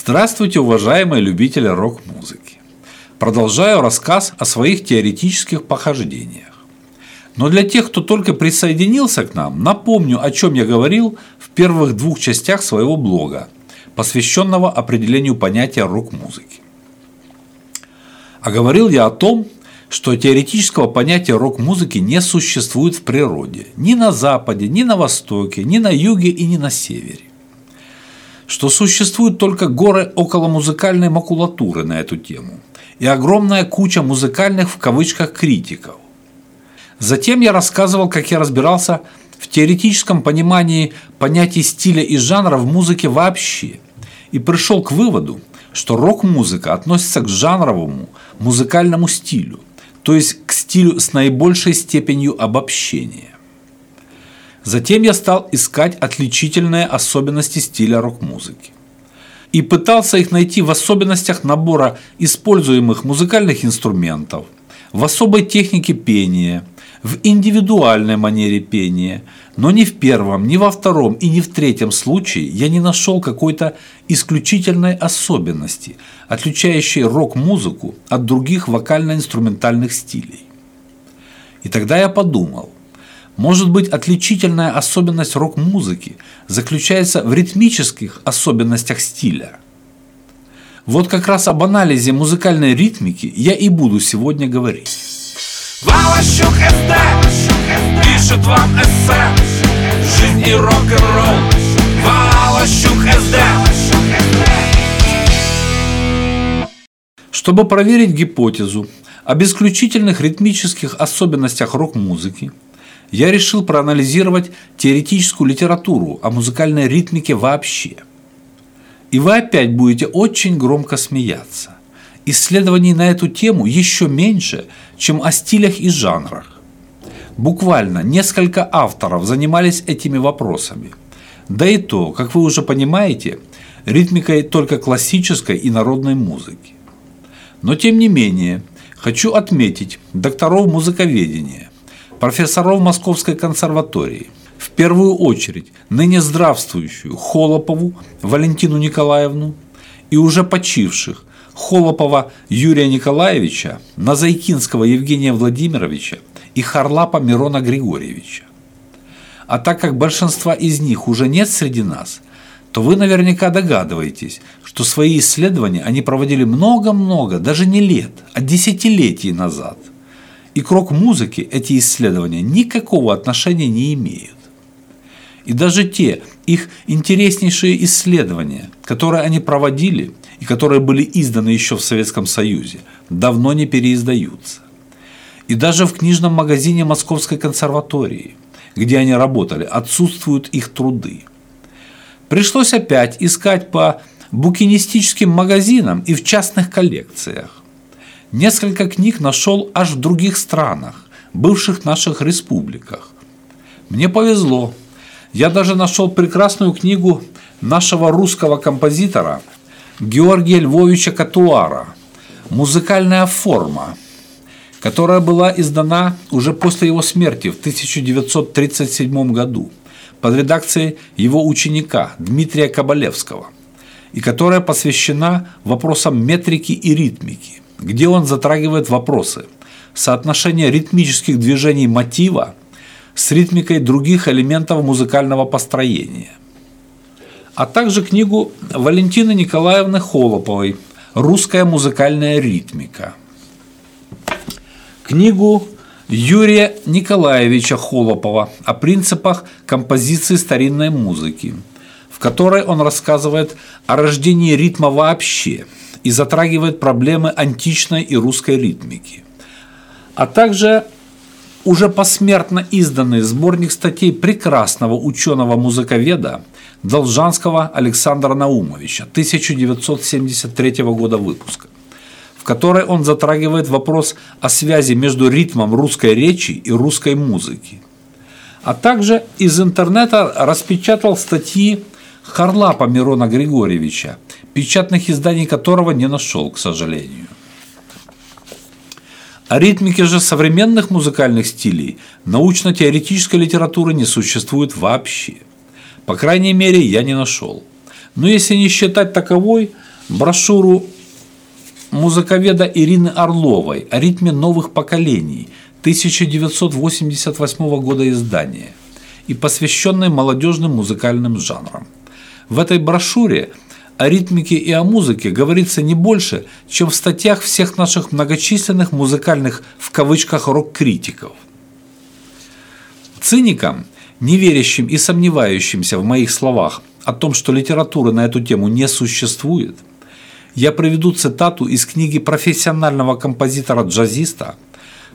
Здравствуйте, уважаемые любители рок-музыки. Продолжаю рассказ о своих теоретических похождениях. Но для тех, кто только присоединился к нам, напомню, о чем я говорил в первых двух частях своего блога, посвященного определению понятия рок-музыки. А говорил я о том, что теоретического понятия рок-музыки не существует в природе ни на Западе, ни на Востоке, ни на Юге и ни на Севере что существуют только горы около музыкальной макулатуры на эту тему и огромная куча музыкальных в кавычках критиков. Затем я рассказывал, как я разбирался в теоретическом понимании понятий стиля и жанра в музыке вообще и пришел к выводу, что рок-музыка относится к жанровому музыкальному стилю, то есть к стилю с наибольшей степенью обобщения. Затем я стал искать отличительные особенности стиля рок-музыки. И пытался их найти в особенностях набора используемых музыкальных инструментов, в особой технике пения, в индивидуальной манере пения, но ни в первом, ни во втором и ни в третьем случае я не нашел какой-то исключительной особенности, отличающей рок-музыку от других вокально-инструментальных стилей. И тогда я подумал, может быть, отличительная особенность рок-музыки заключается в ритмических особенностях стиля. Вот как раз об анализе музыкальной ритмики я и буду сегодня говорить. Валащук СД пишет вам эссе Жизнь и рок-н-ролл Валащук СД Чтобы проверить гипотезу об исключительных ритмических особенностях рок-музыки – я решил проанализировать теоретическую литературу о музыкальной ритмике вообще. И вы опять будете очень громко смеяться. Исследований на эту тему еще меньше, чем о стилях и жанрах. Буквально несколько авторов занимались этими вопросами. Да и то, как вы уже понимаете, ритмикой только классической и народной музыки. Но тем не менее, хочу отметить докторов музыковедения, профессоров Московской консерватории, в первую очередь ныне здравствующую Холопову Валентину Николаевну и уже почивших Холопова Юрия Николаевича, Назайкинского Евгения Владимировича и Харлапа Мирона Григорьевича. А так как большинства из них уже нет среди нас, то вы наверняка догадываетесь, что свои исследования они проводили много-много, даже не лет, а десятилетий назад – и к рок-музыке эти исследования никакого отношения не имеют. И даже те их интереснейшие исследования, которые они проводили и которые были изданы еще в Советском Союзе, давно не переиздаются. И даже в книжном магазине Московской консерватории, где они работали, отсутствуют их труды. Пришлось опять искать по букинистическим магазинам и в частных коллекциях. Несколько книг нашел аж в других странах, бывших наших республиках. Мне повезло. Я даже нашел прекрасную книгу нашего русского композитора Георгия Львовича Катуара «Музыкальная форма», которая была издана уже после его смерти в 1937 году под редакцией его ученика Дмитрия Кабалевского и которая посвящена вопросам метрики и ритмики – где он затрагивает вопросы соотношения ритмических движений мотива с ритмикой других элементов музыкального построения, а также книгу Валентины Николаевны Холоповой «Русская музыкальная ритмика», книгу Юрия Николаевича Холопова о принципах композиции старинной музыки, в которой он рассказывает о рождении ритма вообще – и затрагивает проблемы античной и русской ритмики, а также уже посмертно изданный сборник статей прекрасного ученого-музыковеда Должанского Александра Наумовича 1973 года выпуска, в которой он затрагивает вопрос о связи между ритмом русской речи и русской музыки. А также из интернета распечатал статьи Харлапа Мирона Григорьевича, печатных изданий которого не нашел, к сожалению. О ритмике же современных музыкальных стилей научно-теоретической литературы не существует вообще. По крайней мере, я не нашел. Но если не считать таковой, брошюру музыковеда Ирины Орловой о ритме новых поколений 1988 года издания и посвященной молодежным музыкальным жанрам. В этой брошюре о ритмике и о музыке говорится не больше, чем в статьях всех наших многочисленных музыкальных в кавычках рок-критиков. Циникам, не верящим и сомневающимся в моих словах о том, что литературы на эту тему не существует, я приведу цитату из книги профессионального композитора-джазиста,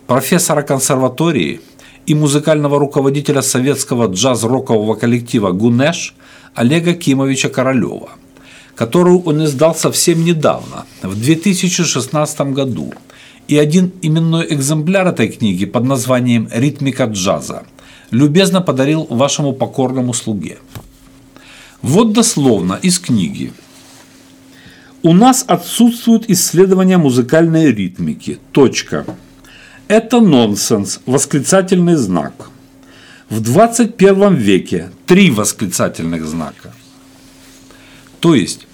профессора консерватории и музыкального руководителя советского джаз-рокового коллектива «Гунеш» Олега Кимовича Королева – которую он издал совсем недавно, в 2016 году, и один именной экземпляр этой книги под названием «Ритмика джаза» любезно подарил вашему покорному слуге. Вот дословно из книги. У нас отсутствуют исследования музыкальной ритмики. Точка. Это нонсенс, восклицательный знак. В 21 веке три восклицательных знака – то есть,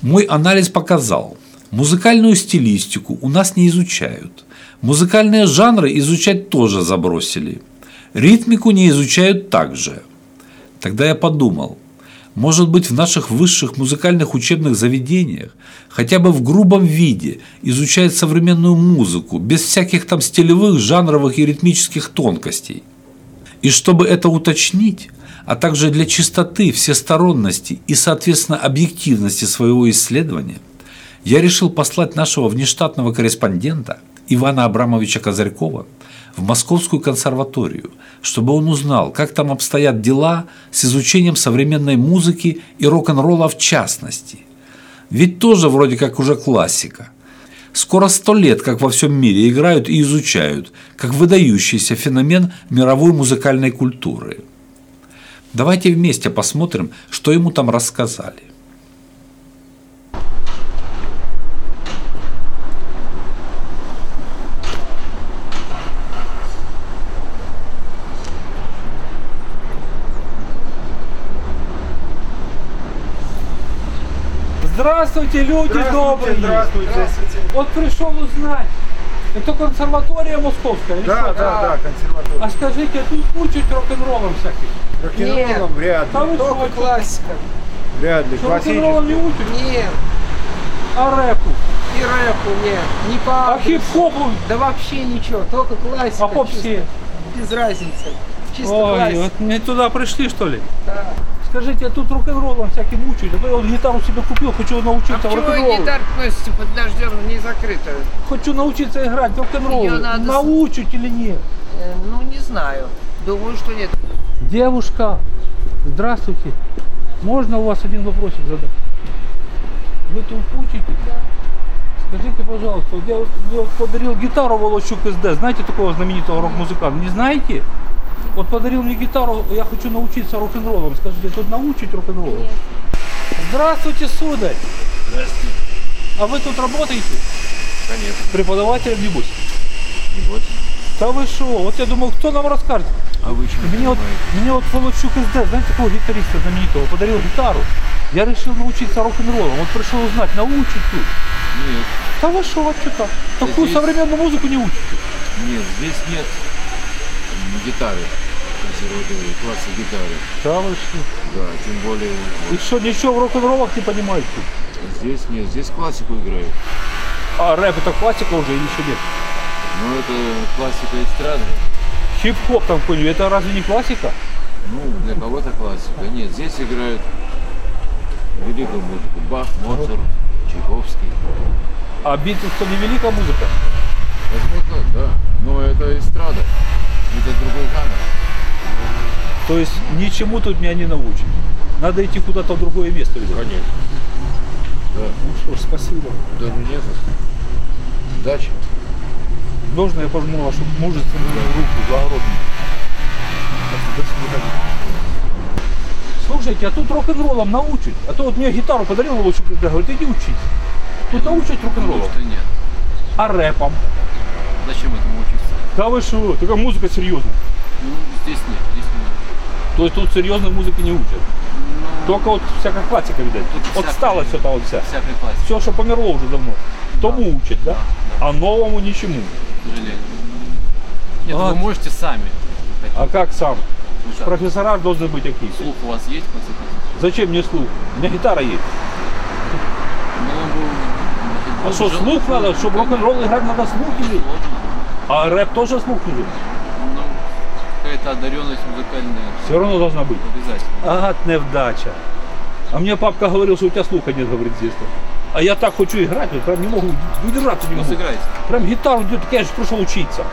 мой анализ показал, музыкальную стилистику у нас не изучают, музыкальные жанры изучать тоже забросили, ритмику не изучают также. Тогда я подумал, может быть, в наших высших музыкальных учебных заведениях хотя бы в грубом виде изучают современную музыку, без всяких там стилевых, жанровых и ритмических тонкостей. И чтобы это уточнить, а также для чистоты, всесторонности и, соответственно, объективности своего исследования, я решил послать нашего внештатного корреспондента Ивана Абрамовича Козырькова в Московскую консерваторию, чтобы он узнал, как там обстоят дела с изучением современной музыки и рок-н-ролла в частности. Ведь тоже вроде как уже классика. Скоро сто лет, как во всем мире играют и изучают, как выдающийся феномен мировой музыкальной культуры – Давайте вместе посмотрим, что ему там рассказали. Здравствуйте, люди здравствуйте, добрые! Здравствуйте! Вот пришел узнать. Это консерватория московская? Да, да, да, да, консерватория. А скажите, тут учат рок-н-роллом всяких? Рок-н-роллом вряд ли. Да Только классика. Вряд ли. Рок-н-роллом не учат? Нет. А рэпу? И рэпу нет. Не по А хип-хопу? Да вообще ничего, только классика. А чисто. Без разницы. Чисто Ой, классика. вот мы туда пришли, что ли? Да. Скажите, а тут рок-н-роллом всяким учат? А то я вот гитару себе купил, хочу А научиться почему рок-н-роллу. гитар носите под дождем не закрытую? Хочу научиться играть в рок-н-ролл. Её надо Научат или нет? Э, Ну, не знаю. Думаю, что нет. Девушка, здравствуйте. Можно у вас один вопросик задать? Вы тут учите? Да. Скажите, пожалуйста, я вот подарил гитару Волощук СД. Знаете такого знаменитого рок-музыканта? Не знаете? Вот подарил мне гитару, я хочу научиться рок-н-роллом. Скажите, тут научить рок-н-роллу? Здравствуйте, сударь. Здравствуйте. А вы тут работаете? Конечно. Преподавателем небось? Не бойся. Да вы что? Вот я думал, кто нам расскажет? А вы чем Мне вот, мне вот Володчук СД, знаете, такого гитариста знаменитого, подарил гитару. Я решил научиться рок-н-роллом. Вот пришел узнать, научить тут. Нет, Да вы что, вот что-то. Такую здесь- современную музыку не учите. нет, здесь нет гитары консерватории, класса гитары. Да вы что? Да, тем более И что, ничего в рок-н-роллах не понимаете? здесь нет, здесь классику играют. А рэп это классика уже или еще нет? Но это классика эстрады. Хип-хоп там какой-нибудь, это разве не классика? Ну, для кого-то классика. Нет, здесь играют великую музыку. Бах, Моцарт, Чайковский. А Битлз это не великая музыка? Возможно, да. Но это эстрада. Это другой жанр. То есть ничему тут меня не научат. Надо идти куда-то в другое место, ребят. Конечно. Да. Ну что ж, спасибо. Даже не за что. Удачи. Можно я пожму вашу мужественную руку благородную? Слушайте, а тут рок-н-роллом научат. А то вот мне гитару подарил Володчук, СД, говорит, иди учись. Тут научат рок-н-роллом. Нет. А рэпом? Зачем этому учиться? Да вы что, такая музыка серьезная. Ну, здесь нет, здесь нет. То есть тут серьезной музыки не учат. Ну, Только вот всякая классика, видать. Тут Вот всякая, стало все там вот вся. Всякой классики, Все, что померло уже давно. Тому учат, да? А новому ничему. Сожалению. Нет, А. вы можете сами. А как сам? Ну, как? Профессора должны быть какие Слух у вас есть, в конце концов? Зачем мне слух? У меня гитара есть. Ну, А что, слух надо? Чтобы рок-н-ролл играть, надо слух иметь. Сложно. А рэп тоже слух нужен. Ну, какая-то одаренность музыкальная Все равно должна быть. обязательно. Ага, невдача. А мне папка говорил, что у тебя слуха нет, говорит, здесь. А я так хочу играть, прям не могу, удержаться не Ну, могу. сыграйте. Прям гитару, так я же пришел учиться.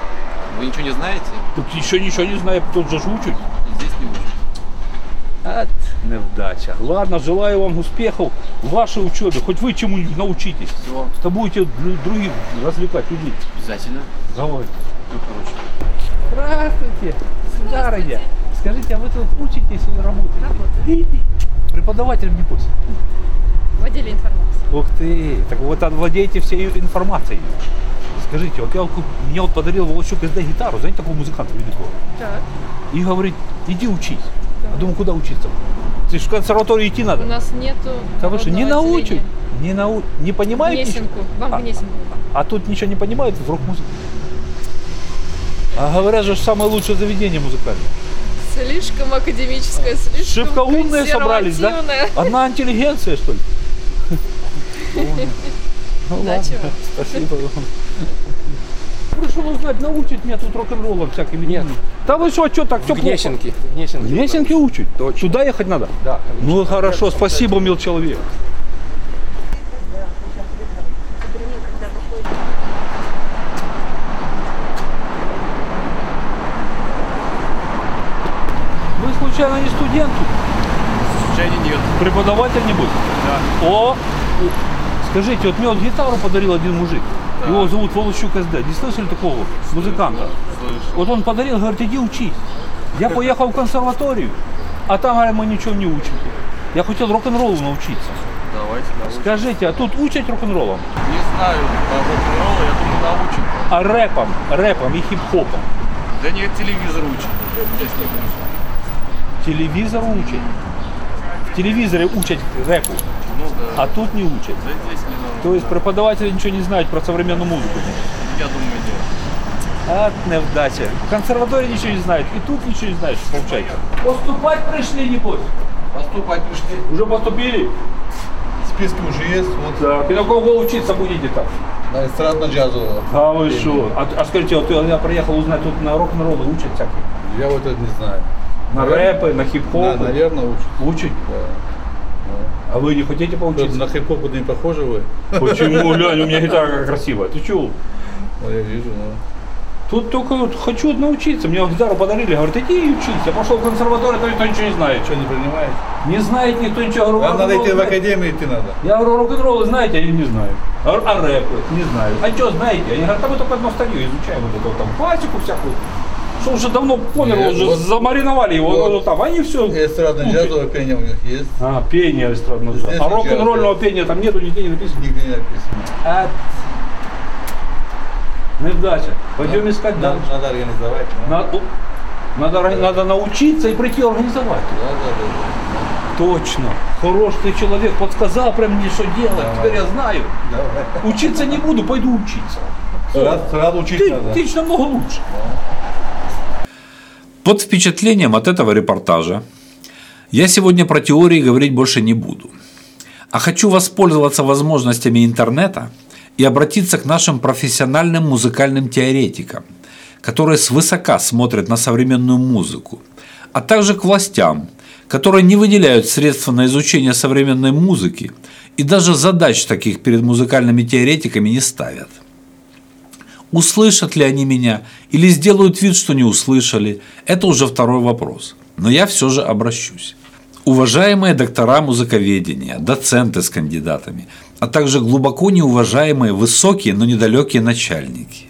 Вы ничего не знаете? Тут еще ничего не знаю, тут же учат. Здесь не учат. От невдача. Ладно, желаю вам успехов в вашей учебе. Хоть вы чему-нибудь научитесь. Все, То будете дру- других развлекать людей. обязательно. Давай. Ну, короче. Здравствуйте, сударыня. Скажите, а вы тут учитесь или работаете? Работаю. Преподавателем не пусть. в отделе информации. Ух ты, так вот владеете всей информацией. Скажите, вот я мне вот подарил Волощук СД гитару, знаете, такого музыканта великого. Так. И говорит, иди учись. Я думаю, куда учиться? Ты же в консерваторию идти надо. У нас нету Да вы что, не научат? Не, нау... не понимаете? Гнесинку. Вам А. Гнесинку. А тут ничего не понимают в рок-музыке. А говорят же, самое лучшее заведение музыкальное. Слишком академическая, слишком Шибко умные собрались, да? Одна интеллигенция, что ли? Ну Удачи ладно. Спасибо вам. Пришел узнать, научит меня тут рок-н-роллом всякими. Нет. Да вы что, что так, все плохо? Гнесинки. Гнесинки. Гнесинки учат? Точно. Туда ехать надо? Да. Ну хорошо, спасибо, мил человек. Вы случайно не студент? Женя нет. Преподаватель не будет? Да. О! Скажите, вот мне вот гитару подарил один мужик. Его зовут Волощук СД. Не слышали такого музыканта? Вот он подарил, говорит, иди учись. Я поехал в консерваторию, а там, говорят, мы ничего не учим. Я хотел рок-н-роллу научиться. Давайте научим. Скажите, а тут учат рок-н-роллом? Не знаю, по рок-н-роллу, я думаю, научим. А рэпом, рэпом и хип-хопом? Да нет, телевизор. Здесь не учат. Телевизор учат. В телевизоре учат рэпу, да. А тут не учат. Да здесь не надо. То есть преподаватели ничего не знают про современную музыку. Я думаю, нет. От невдача. В консерватории ничего не знают, и тут ничего не знаешь, получается. Поступать пришли, небось? Поступать пришли. Уже поступили? Списки уже есть. Вот Так. И на кого учиться будете там? на эстрадно-джазового. А вы что? А, а скажите, вот я приехал узнать, тут на рок-н-роллы учат всякие. Я вот это не знаю. На рэпы, на Да, хип-хоп. наверное, учат. Учат? Да. А вы не хотите Что, поучиться? на хип-хоп не похожи вы? Почему? Глянь, у меня гитара красивая. Ты чего? Ну, я вижу, ну. Тут только вот хочу научиться. Мне гитару подарили. Говорят, иди и учись. Я пошел в консерваторию, то никто ничего не знает. Что, не принимаете? Не знает никто ничего. Говорю, Вам надо идти в академию идти надо. Я говорю, рок-н-роллы знаете, они не знают. А, а рэпы? Не знаю. А что знаете? Они говорят, а мы только одно стадию изучаем, вот эту там классику всякую. Что уже давно помер, Нет, уже вот- замариновали его, вот. он там, они все. Эстрадно-джазовое пение у них есть. А, пение эстрадное. Здесь А рок-н-ролльного пения там нету, нигде не написано. Нигде не написано. От... Невдача. Пойдем искать Надо, дальше. надо организовать. ну. Надо, надо, орга- надо научиться и прийти организовать. Да, да, да. Точно. Хороший ты человек, подсказал прям мне, что делать. Давай. Теперь я знаю. Давай. Учиться не буду, пойду учиться. Сразу, сразу учить Ты, надо. ты намного лучше. Под впечатлением от этого репортажа я сегодня про теории говорить больше не буду, а хочу воспользоваться возможностями интернета и обратиться к нашим профессиональным музыкальным теоретикам, которые свысока смотрят на современную музыку, а также к властям, которые не выделяют средства на изучение современной музыки и даже задач таких перед музыкальными теоретиками не ставят. Услышат ли они меня или сделают вид, что не услышали, это уже второй вопрос. Но я все же обращусь. Уважаемые доктора музыковедения, доценты с кандидатами, а также глубоко неуважаемые высокие, но недалекие начальники.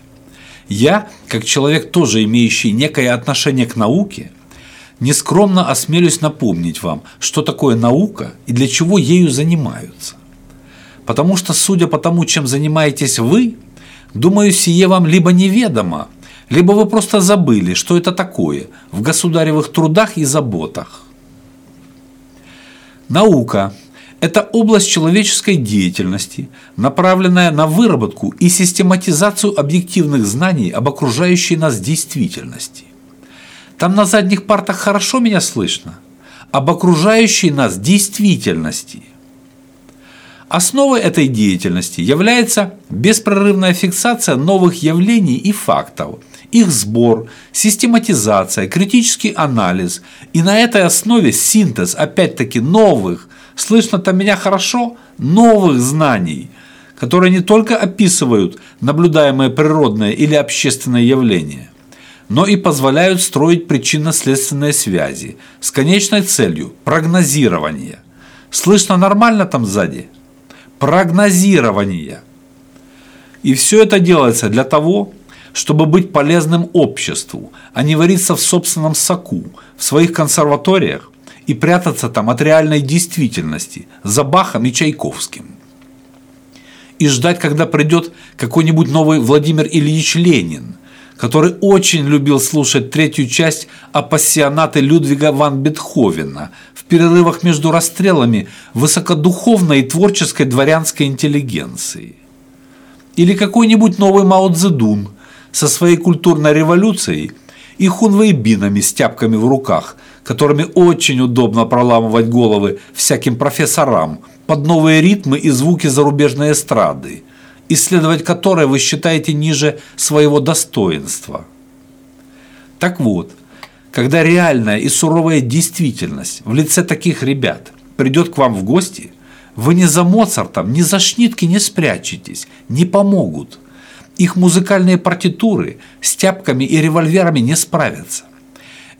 Я, как человек, тоже имеющий некое отношение к науке, нескромно осмелюсь напомнить вам, что такое наука и для чего ею занимаются. Потому что, судя по тому, чем занимаетесь вы, думаю, сие вам либо неведомо, либо вы просто забыли, что это такое в государевых трудах и заботах. Наука – это область человеческой деятельности, направленная на выработку и систематизацию объективных знаний об окружающей нас действительности. Там на задних партах хорошо меня слышно? Об окружающей нас действительности. Основой этой деятельности является беспрерывная фиксация новых явлений и фактов, их сбор, систематизация, критический анализ и на этой основе синтез, опять-таки, новых, слышно там меня хорошо, новых знаний, которые не только описывают наблюдаемые природные или общественные явления, но и позволяют строить причинно-следственные связи с конечной целью – прогнозирования. Слышно нормально там сзади? Прогнозирование. И все это делается для того, чтобы быть полезным обществу, а не вариться в собственном соку, в своих консерваториях и прятаться там от реальной действительности за Бахом и Чайковским. И ждать, когда придет какой-нибудь новый Владимир Ильич Ленин, который очень любил слушать третью часть апассионаты Людвига ван Бетховена в перерывах между расстрелами высокодуховной и творческой дворянской интеллигенции. Или какой-нибудь новый Мао Цзэдун – со своей культурной революцией и хунвейбинами с тяпками в руках, которыми очень удобно проламывать головы всяким профессорам под новые ритмы и звуки зарубежной эстрады, исследовать которые вы считаете ниже своего достоинства. Так вот, когда реальная и суровая действительность в лице таких ребят придет к вам в гости, вы ни за Моцартом, ни за Шнитки не спрячетесь, не помогут – их музыкальные партитуры с тяпками и револьверами не справятся.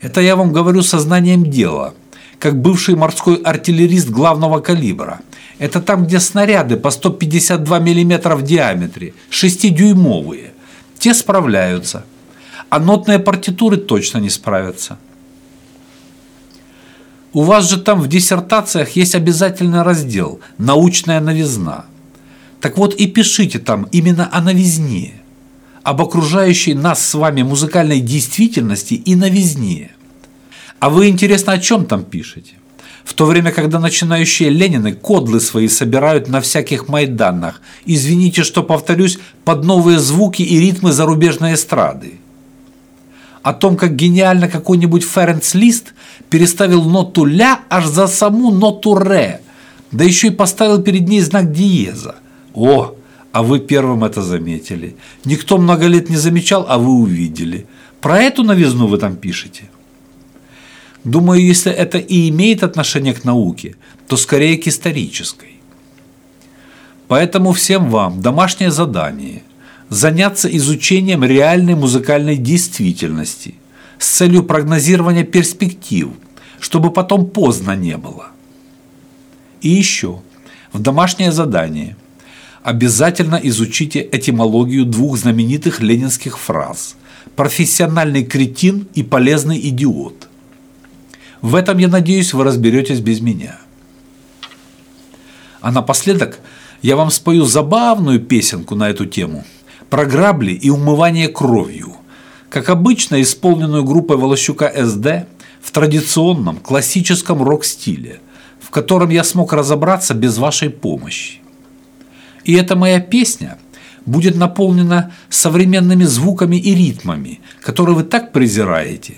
Это я вам говорю сознанием дела, как бывший морской артиллерист главного калибра. Это там, где снаряды по 152 мм в диаметре, 6-дюймовые. Те справляются. А нотные партитуры точно не справятся. У вас же там в диссертациях есть обязательный раздел «Научная новизна». Так вот и пишите там именно о новизне, об окружающей нас с вами музыкальной действительности и новизне. А вы, интересно, о чем там пишете? В то время, когда начинающие Ленины кодлы свои собирают на всяких майданах, извините, что повторюсь, под новые звуки и ритмы зарубежной эстрады. О том, как гениально какой-нибудь Ференц Лист переставил ноту ля аж за саму ноту ре, да еще и поставил перед ней знак диеза – о, а вы первым это заметили. Никто много лет не замечал, а вы увидели. Про эту новизну вы там пишете? Думаю, если это и имеет отношение к науке, то скорее к исторической. Поэтому всем вам домашнее задание – заняться изучением реальной музыкальной действительности с целью прогнозирования перспектив, чтобы потом поздно не было. И еще, в домашнее задание – обязательно изучите этимологию двух знаменитых ленинских фраз «профессиональный кретин» и «полезный идиот». В этом, я надеюсь, вы разберетесь без меня. А напоследок я вам спою забавную песенку на эту тему про грабли и умывание кровью, как обычно исполненную группой Волощука СД в традиционном классическом рок-стиле, в котором я смог разобраться без вашей помощи. И эта моя песня будет наполнена современными звуками и ритмами, которые вы так презираете.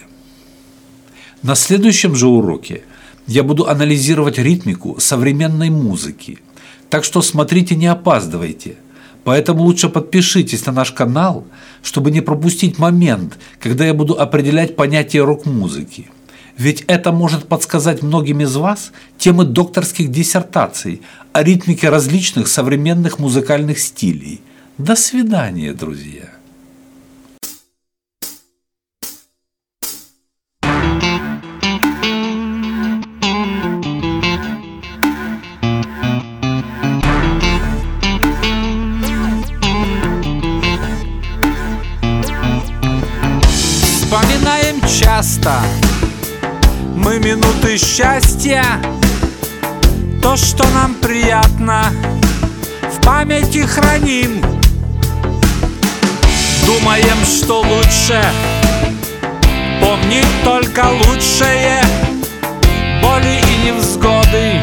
На следующем же уроке я буду анализировать ритмику современной музыки, так что смотрите, не опаздывайте. Поэтому лучше подпишитесь на наш канал, чтобы не пропустить момент, когда я буду определять понятие рок-музыки. Ведь это может подсказать многим из вас темы докторских диссертаций о ритмике различных современных музыкальных стилей. До свидания, друзья! Минуты счастья. То, что нам приятно В памяти храним. Думаем, что лучше. Помнить только лучшее. Боли и невзгоды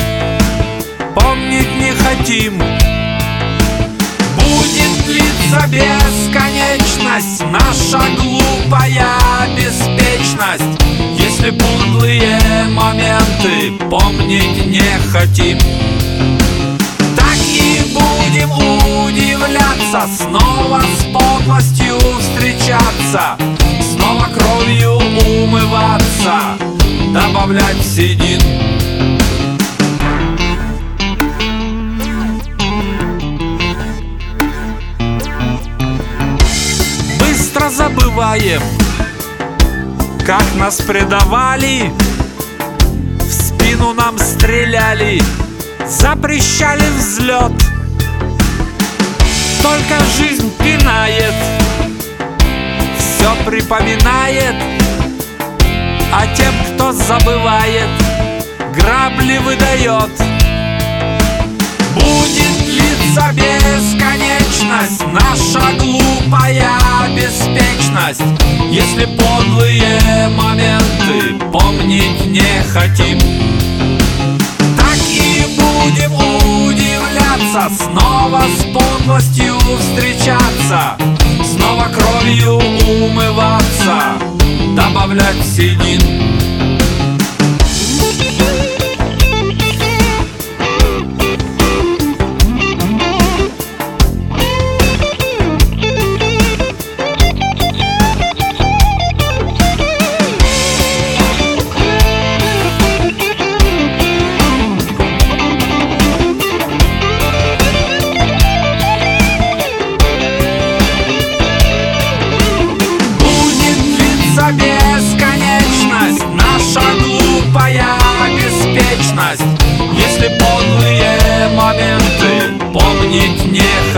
помнить не хотим. Будет длиться бесконечность Наша глупая беспечность Если подлые моменты помнить не хотим Так и будем удивляться Снова с подлостью встречаться Снова кровью умываться Добавлять седин. Быстро забываем Как нас предавали. В спину нам стреляли Запрещали взлет. Только жизнь пинает Все припоминает. А тем, кто забывает Грабли выдает. Будет длиться бесконечность Наша глупая беспечность. Если подлые моменты помнить не хотим Так и будем удивляться Снова с подлостью встречаться Снова кровью умываться Добавлять седин помнить не